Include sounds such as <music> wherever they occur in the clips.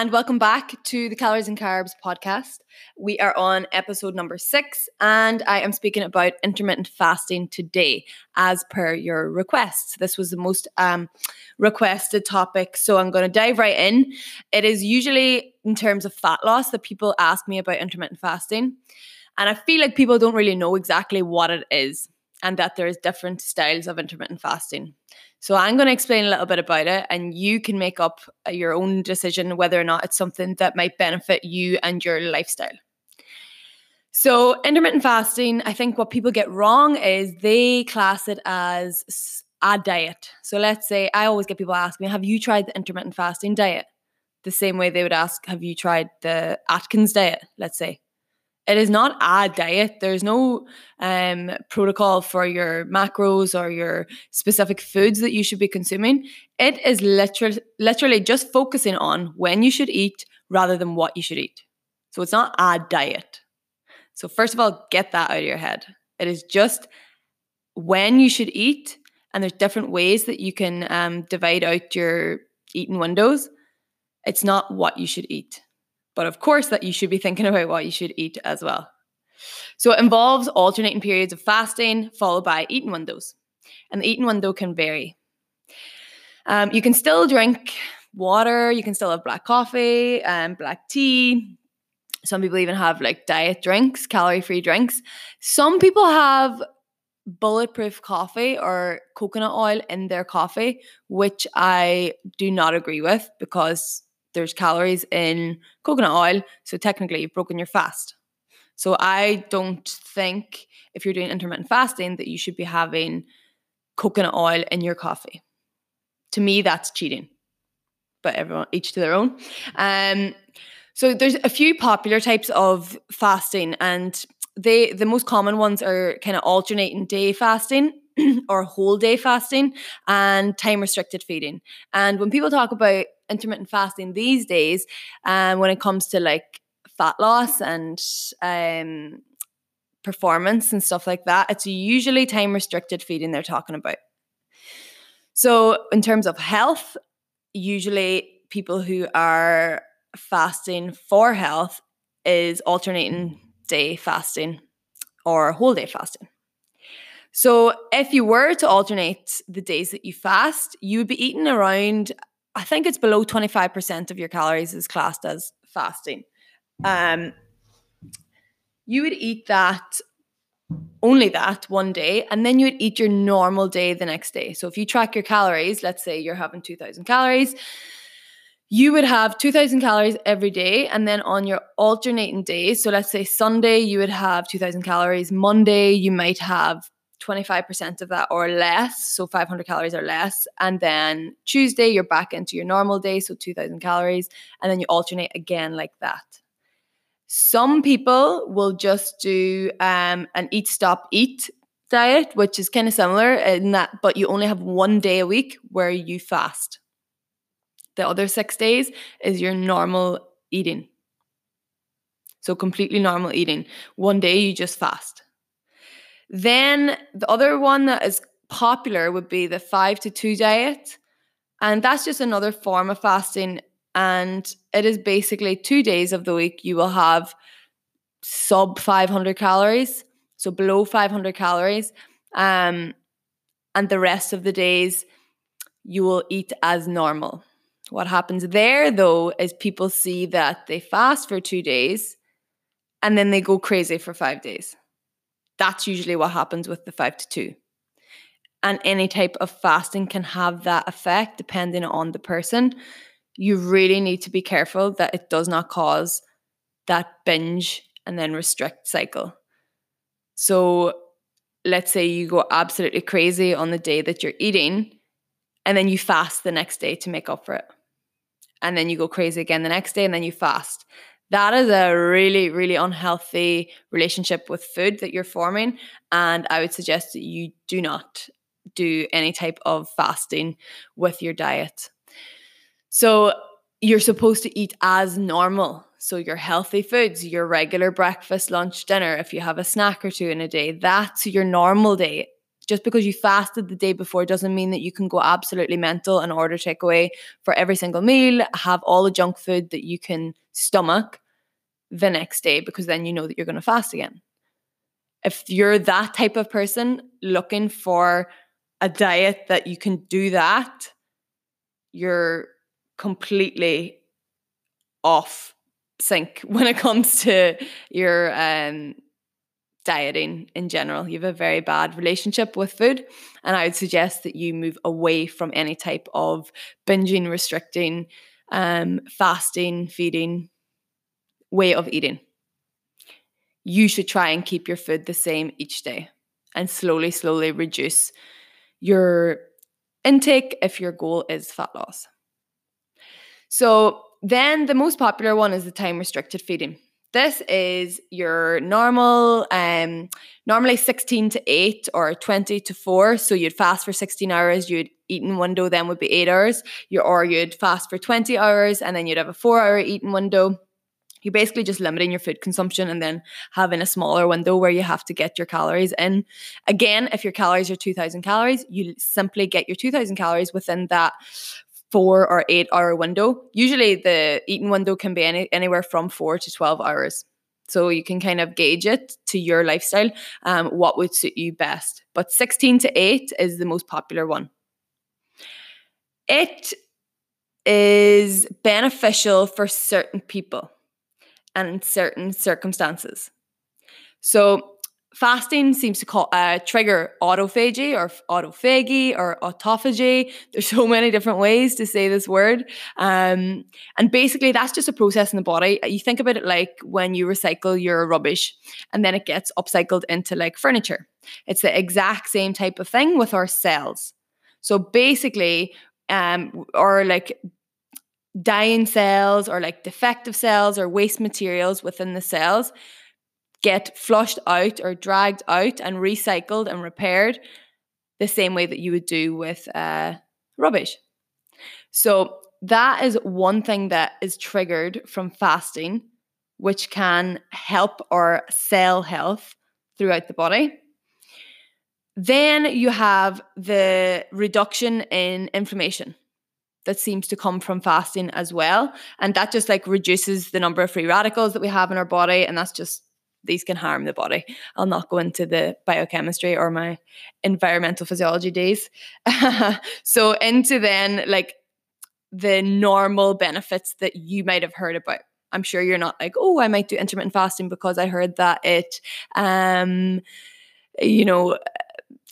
and welcome back to the Calories and Carbs podcast. We are on episode number six, and I am speaking about intermittent fasting today, as per your requests. This was the most um, requested topic, so I'm going to dive right in. It is usually in terms of fat loss that people ask me about intermittent fasting, and I feel like people don't really know exactly what it is, and that there's different styles of intermittent fasting. So I'm going to explain a little bit about it, and you can make up uh, your own decision whether or not it's something that might benefit you and your lifestyle. So, intermittent fasting, I think what people get wrong is they class it as a diet. So, let's say I always get people ask me, Have you tried the intermittent fasting diet? The same way they would ask, Have you tried the Atkins diet? Let's say. It is not a diet. There's no um, protocol for your macros or your specific foods that you should be consuming. It is literally, literally just focusing on when you should eat rather than what you should eat. So it's not a diet. So, first of all, get that out of your head. It is just when you should eat, and there's different ways that you can um, divide out your eating windows. It's not what you should eat. But of course, that you should be thinking about what you should eat as well. So it involves alternating periods of fasting followed by eating windows. And the eating window can vary. Um, you can still drink water, you can still have black coffee and um, black tea. Some people even have like diet drinks, calorie free drinks. Some people have bulletproof coffee or coconut oil in their coffee, which I do not agree with because there's calories in coconut oil. So technically, you've broken your fast. So I don't think if you're doing intermittent fasting that you should be having coconut oil in your coffee. To me, that's cheating. But everyone, each to their own. Um, so there's a few popular types of fasting, and they the most common ones are kind of alternating day fasting <clears throat> or whole day fasting and time restricted feeding. And when people talk about intermittent fasting these days, um, when it comes to like fat loss and um, performance and stuff like that, it's usually time restricted feeding they're talking about. So, in terms of health, usually people who are fasting for health is alternating day fasting or whole day fasting. So, if you were to alternate the days that you fast, you would be eating around I think it's below 25% of your calories is classed as fasting. Um, you would eat that only that one day and then you would eat your normal day the next day. So if you track your calories, let's say you're having 2000 calories, you would have 2000 calories every day and then on your alternating days, so let's say Sunday you would have 2000 calories, Monday you might have 25% of that or less, so 500 calories or less. And then Tuesday, you're back into your normal day, so 2000 calories. And then you alternate again like that. Some people will just do um, an eat, stop, eat diet, which is kind of similar in that, but you only have one day a week where you fast. The other six days is your normal eating. So completely normal eating. One day you just fast. Then the other one that is popular would be the five to two diet. And that's just another form of fasting. And it is basically two days of the week you will have sub 500 calories, so below 500 calories. Um, and the rest of the days you will eat as normal. What happens there though is people see that they fast for two days and then they go crazy for five days. That's usually what happens with the five to two. And any type of fasting can have that effect depending on the person. You really need to be careful that it does not cause that binge and then restrict cycle. So let's say you go absolutely crazy on the day that you're eating, and then you fast the next day to make up for it. And then you go crazy again the next day, and then you fast that is a really, really unhealthy relationship with food that you're forming. And I would suggest that you do not do any type of fasting with your diet. So you're supposed to eat as normal. So your healthy foods, your regular breakfast, lunch, dinner, if you have a snack or two in a day, that's your normal day. Just because you fasted the day before doesn't mean that you can go absolutely mental and order takeaway for every single meal, have all the junk food that you can stomach the next day because then you know that you're going to fast again. If you're that type of person looking for a diet that you can do that, you're completely off sync <laughs> when it comes to your um, dieting in general. You have a very bad relationship with food. And I would suggest that you move away from any type of binging, restricting, um, fasting, feeding way of eating. You should try and keep your food the same each day and slowly, slowly reduce your intake if your goal is fat loss. So, then the most popular one is the time restricted feeding. This is your normal, um, normally 16 to 8 or 20 to 4. So you'd fast for 16 hours, you'd eating window then would be 8 hours, you, or you'd fast for 20 hours and then you'd have a 4 hour eating window. You're basically just limiting your food consumption and then having a smaller window where you have to get your calories in. Again, if your calories are 2000 calories, you simply get your 2000 calories within that four or eight hour window. Usually the eating window can be any, anywhere from four to 12 hours. So you can kind of gauge it to your lifestyle, um, what would suit you best. But 16 to 8 is the most popular one. It is beneficial for certain people and certain circumstances. So fasting seems to call, uh, trigger autophagy or autophagy or autophagy. There's so many different ways to say this word. Um, and basically, that's just a process in the body. You think about it like when you recycle your rubbish and then it gets upcycled into like furniture. It's the exact same type of thing with our cells. So basically, um, or like dying cells or like defective cells or waste materials within the cells get flushed out or dragged out and recycled and repaired the same way that you would do with uh, rubbish. So, that is one thing that is triggered from fasting, which can help our cell health throughout the body. Then you have the reduction in inflammation that seems to come from fasting as well. And that just like reduces the number of free radicals that we have in our body. And that's just these can harm the body. I'll not go into the biochemistry or my environmental physiology days. <laughs> so into then like the normal benefits that you might have heard about. I'm sure you're not like, oh, I might do intermittent fasting because I heard that it um you know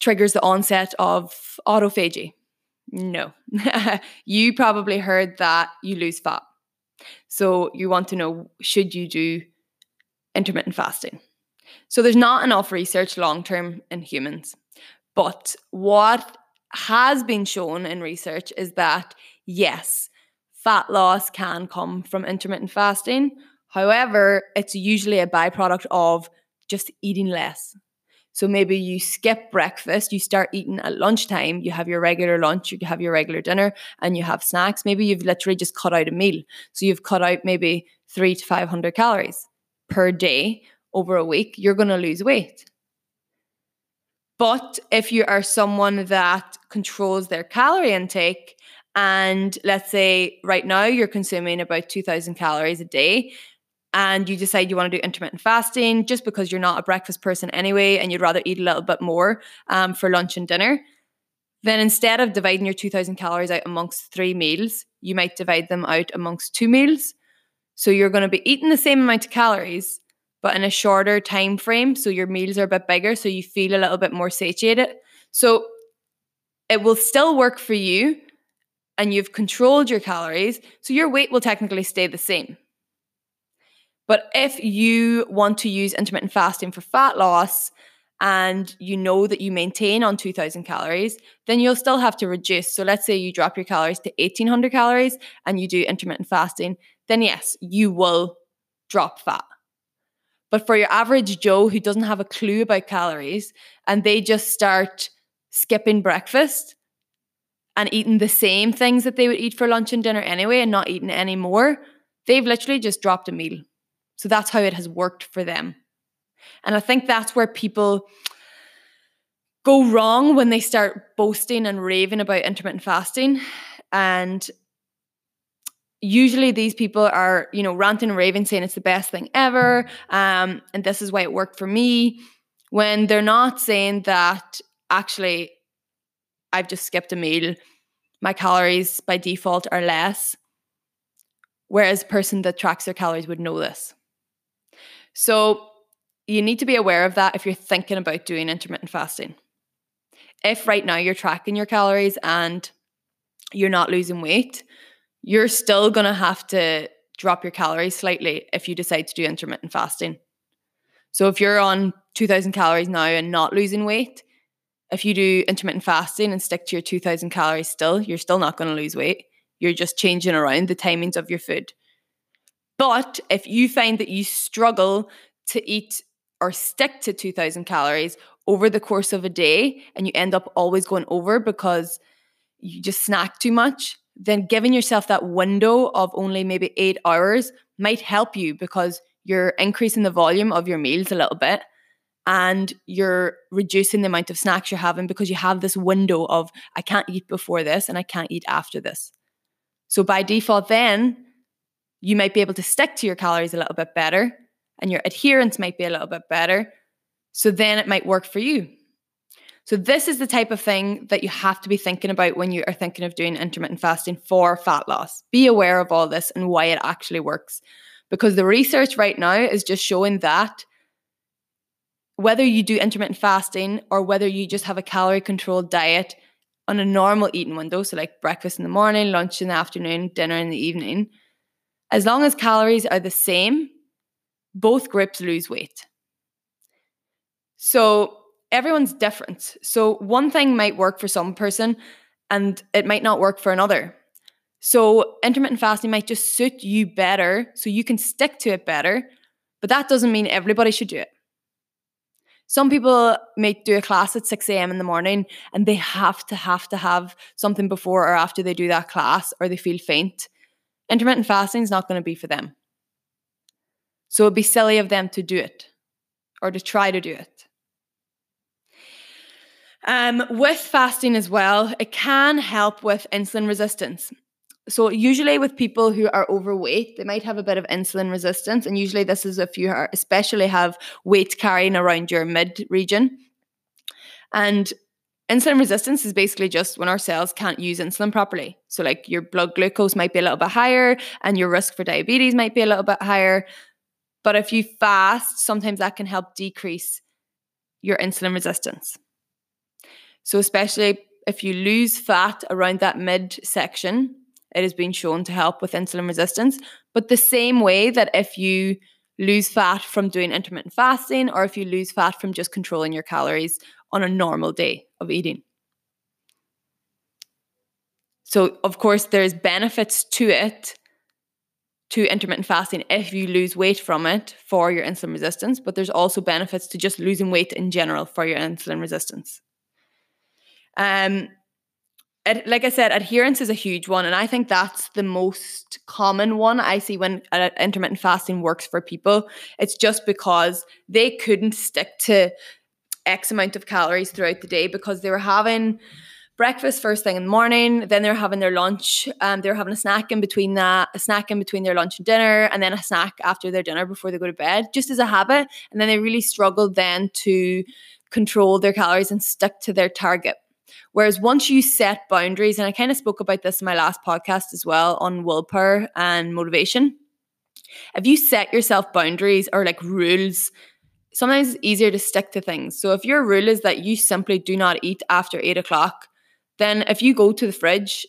triggers the onset of autophagy. No. <laughs> you probably heard that you lose fat. So you want to know should you do intermittent fasting. So there's not enough research long term in humans. But what has been shown in research is that yes, fat loss can come from intermittent fasting. However, it's usually a byproduct of just eating less. So maybe you skip breakfast, you start eating at lunchtime, you have your regular lunch, you have your regular dinner, and you have snacks. Maybe you've literally just cut out a meal. So you've cut out maybe three to 500 calories per day over a week, you're going to lose weight. But if you are someone that controls their calorie intake, and let's say right now you're consuming about 2000 calories a day, and you decide you want to do intermittent fasting just because you're not a breakfast person anyway, and you'd rather eat a little bit more um, for lunch and dinner, then instead of dividing your 2000 calories out amongst three meals, you might divide them out amongst two meals so you're going to be eating the same amount of calories, but in a shorter time frame. So your meals are a bit bigger, so you feel a little bit more satiated. So it will still work for you and you've controlled your calories. So your weight will technically stay the same. But if you want to use intermittent fasting for fat loss and you know that you maintain on 2000 calories, then you'll still have to reduce. So let's say you drop your calories to 1800 calories and you do intermittent fasting, then yes, you will drop fat. But for your average Joe who doesn't have a clue about calories and they just start skipping breakfast and eating the same things that they would eat for lunch and dinner anyway and not eating any more, they've literally just dropped a meal. So that's how it has worked for them. And I think that's where people go wrong when they start boasting and raving about intermittent fasting. And usually these people are, you know, ranting and raving, saying it's the best thing ever. Um, and this is why it worked for me. When they're not saying that actually I've just skipped a meal, my calories by default are less. Whereas a person that tracks their calories would know this. So you need to be aware of that if you're thinking about doing intermittent fasting. If right now you're tracking your calories and you're not losing weight, you're still going to have to drop your calories slightly if you decide to do intermittent fasting. So if you're on 2000 calories now and not losing weight, if you do intermittent fasting and stick to your 2000 calories still, you're still not going to lose weight. You're just changing around the timings of your food. But if you find that you struggle to eat or stick to 2000 calories over the course of a day and you end up always going over because you just snack too much, then giving yourself that window of only maybe eight hours might help you because you're increasing the volume of your meals a little bit and you're reducing the amount of snacks you're having because you have this window of I can't eat before this and I can't eat after this. So by default, then you might be able to stick to your calories a little bit better and your adherence might be a little bit better. So then it might work for you. So, this is the type of thing that you have to be thinking about when you are thinking of doing intermittent fasting for fat loss. Be aware of all this and why it actually works. Because the research right now is just showing that whether you do intermittent fasting or whether you just have a calorie controlled diet on a normal eating window, so like breakfast in the morning, lunch in the afternoon, dinner in the evening, as long as calories are the same, both groups lose weight. So, everyone's different. So one thing might work for some person and it might not work for another. So intermittent fasting might just suit you better so you can stick to it better, but that doesn't mean everybody should do it. Some people may do a class at 6 a.m. in the morning and they have to have to have something before or after they do that class or they feel faint. Intermittent fasting is not going to be for them. So it'd be silly of them to do it or to try to do it. Um, with fasting as well, it can help with insulin resistance. So, usually with people who are overweight, they might have a bit of insulin resistance. And usually, this is if you are, especially have weight carrying around your mid region. And insulin resistance is basically just when our cells can't use insulin properly. So, like your blood glucose might be a little bit higher and your risk for diabetes might be a little bit higher. But if you fast, sometimes that can help decrease your insulin resistance. So, especially if you lose fat around that mid section, it has been shown to help with insulin resistance. But the same way that if you lose fat from doing intermittent fasting or if you lose fat from just controlling your calories on a normal day of eating. So, of course, there's benefits to it, to intermittent fasting if you lose weight from it for your insulin resistance, but there's also benefits to just losing weight in general for your insulin resistance. Um, it, like I said, adherence is a huge one, and I think that's the most common one I see when uh, intermittent fasting works for people. It's just because they couldn't stick to X amount of calories throughout the day because they were having breakfast first thing in the morning, then they're having their lunch, um, they're having a snack in between that, a snack in between their lunch and dinner, and then a snack after their dinner before they go to bed, just as a habit. And then they really struggled then to control their calories and stick to their target. Whereas once you set boundaries, and I kind of spoke about this in my last podcast as well on willpower and motivation. If you set yourself boundaries or like rules, sometimes it's easier to stick to things. So if your rule is that you simply do not eat after eight o'clock, then if you go to the fridge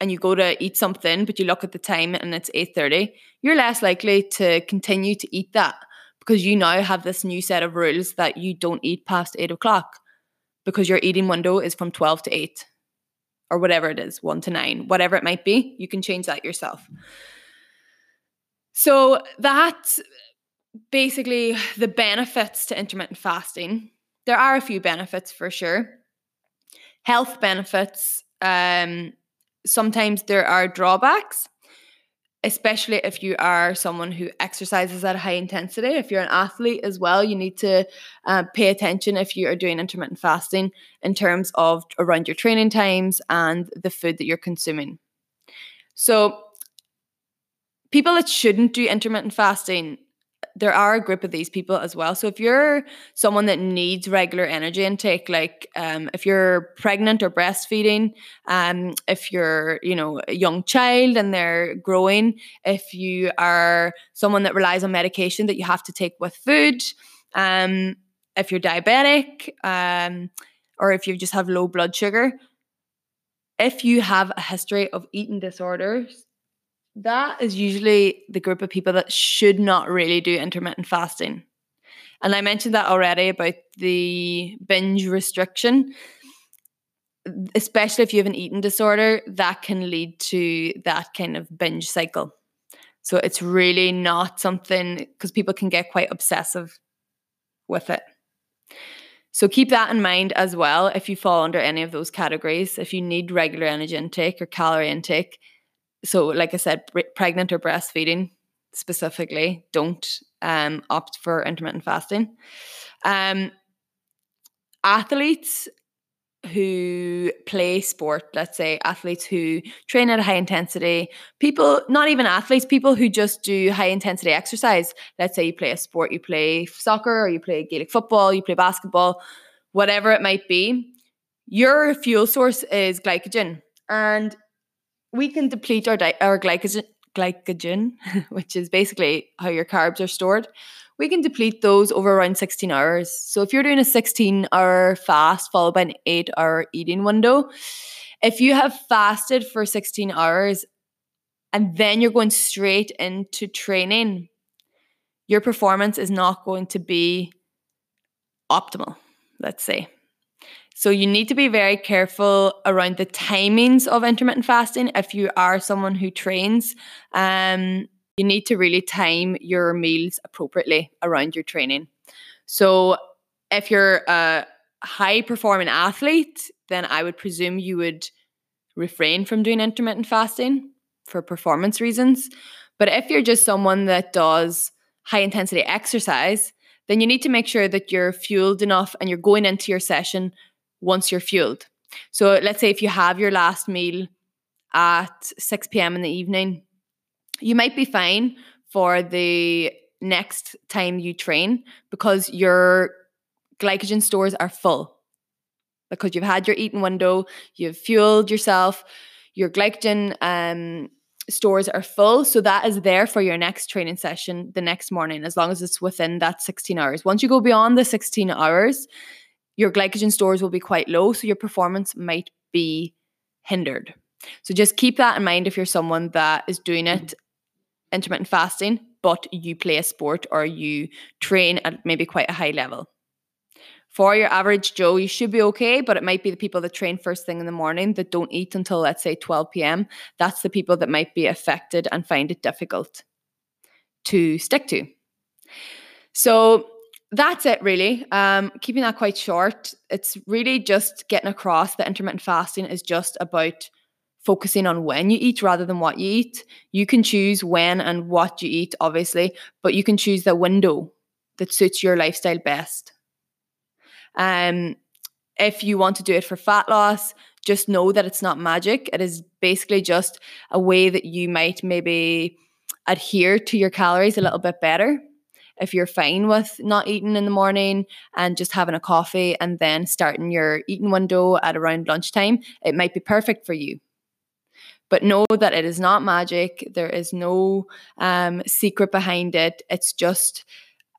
and you go to eat something, but you look at the time and it's 8:30, you're less likely to continue to eat that because you now have this new set of rules that you don't eat past eight o'clock because your eating window is from 12 to 8 or whatever it is, 1 to 9, whatever it might be, you can change that yourself. So that's basically the benefits to intermittent fasting. There are a few benefits for sure. Health benefits, um, sometimes there are drawbacks. Especially if you are someone who exercises at a high intensity. If you're an athlete as well, you need to uh, pay attention if you are doing intermittent fasting in terms of around your training times and the food that you're consuming. So, people that shouldn't do intermittent fasting there are a group of these people as well. So if you're someone that needs regular energy intake, like um, if you're pregnant or breastfeeding, um, if you're you know a young child and they're growing, if you are someone that relies on medication that you have to take with food, um, if you're diabetic, um, or if you just have low blood sugar, if you have a history of eating disorders that is usually the group of people that should not really do intermittent fasting. And I mentioned that already about the binge restriction. Especially if you have an eating disorder, that can lead to that kind of binge cycle. So it's really not something because people can get quite obsessive with it. So keep that in mind as well if you fall under any of those categories. If you need regular energy intake or calorie intake, so like i said pregnant or breastfeeding specifically don't um, opt for intermittent fasting. Um, athletes who play sport let's say athletes who train at a high intensity people not even athletes people who just do high intensity exercise. Let's say you play a sport you play soccer or you play gaelic football you play basketball whatever it might be your fuel source is glycogen. And we can deplete our di- our glycogen glycogen, <laughs> which is basically how your carbs are stored. We can deplete those over around 16 hours. So if you're doing a 16 hour fast followed by an 8 hour eating window, if you have fasted for 16 hours and then you're going straight into training, your performance is not going to be optimal, let's say. So you need to be very careful around the timings of intermittent fasting. If you are someone who trains, um, you need to really time your meals appropriately around your training. So if you're a high performing athlete, then I would presume you would refrain from doing intermittent fasting for performance reasons. But if you're just someone that does high intensity exercise, then you need to make sure that you're fueled enough and you're going into your session once you're fueled. So let's say if you have your last meal at 6 p.m. in the evening, you might be fine for the next time you train because your glycogen stores are full. Because you've had your eating window, you've fueled yourself, your glycogen um, stores are full. So that is there for your next training session the next morning, as long as it's within that 16 hours. Once you go beyond the 16 hours, your glycogen stores will be quite low, so your performance might be hindered. So just keep that in mind if you're someone that is doing it intermittent fasting, but you play a sport or you train at maybe quite a high level. For your average Joe, you should be okay, but it might be the people that train first thing in the morning that don't eat until, let's say, 12 p.m. That's the people that might be affected and find it difficult to stick to. So, that's it really. Um, keeping that quite short it's really just getting across that intermittent fasting is just about focusing on when you eat rather than what you eat. You can choose when and what you eat obviously but you can choose the window that suits your lifestyle best. Um, if you want to do it for fat loss just know that it's not magic. It is basically just a way that you might maybe adhere to your calories a little bit better if you're fine with not eating in the morning and just having a coffee and then starting your eating window at around lunchtime, it might be perfect for you. But know that it is not magic. There is no um, secret behind it. It's just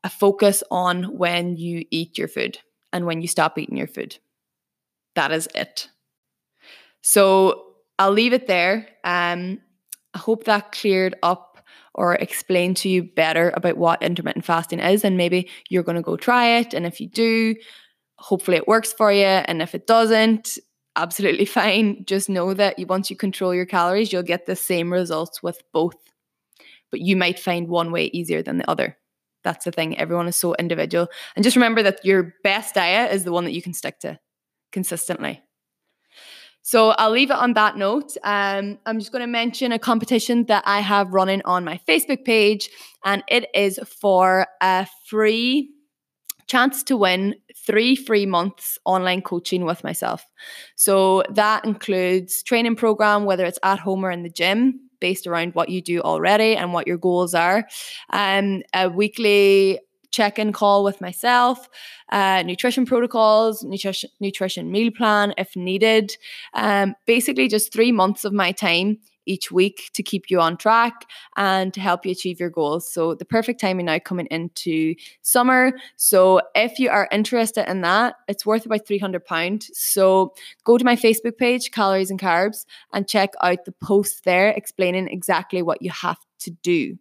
a focus on when you eat your food and when you stop eating your food. That is it. So I'll leave it there. Um, I hope that cleared up or explain to you better about what intermittent fasting is. And maybe you're going to go try it. And if you do, hopefully it works for you. And if it doesn't, absolutely <laughs> fine. Just know that once you control your calories, you'll get the same results with both. But you might find one way easier than the other. That's the thing. Everyone is so individual. And just remember that your best diet is the one that you can stick to consistently. So I'll leave it on that note. Um, I'm just going to mention a competition that I have running on my Facebook page, and it is for a free chance to win three free months online coaching with myself. So that includes training program, whether it's at home or in the gym, based around what you do already and what your goals are. Um, a weekly check-in call with myself, uh, nutrition protocols, nutrition nutrition meal plan if needed. Um, basically, just three months of my time each week to keep you on track and to help you achieve your goals. So, the perfect timing now coming into summer. So, if you are interested in that, it's worth about £300. So, go to my Facebook page, Calories and Carbs, and check out the post there explaining exactly what you have to do.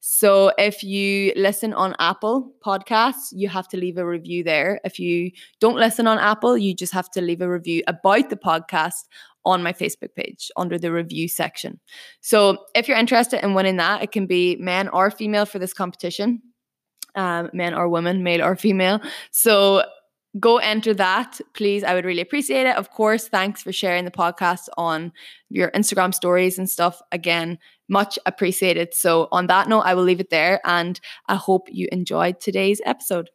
So if you listen on Apple Podcasts, you have to leave a review there. If you don't listen on Apple, you just have to leave a review about the podcast on my Facebook page under the review section. So if you're interested in winning that, it can be men or female for this competition. Um, men or women, male or female. So go enter that, please. I would really appreciate it. Of course, thanks for sharing the podcast on your Instagram stories and stuff. Again, much appreciated. So, on that note, I will leave it there and I hope you enjoyed today's episode.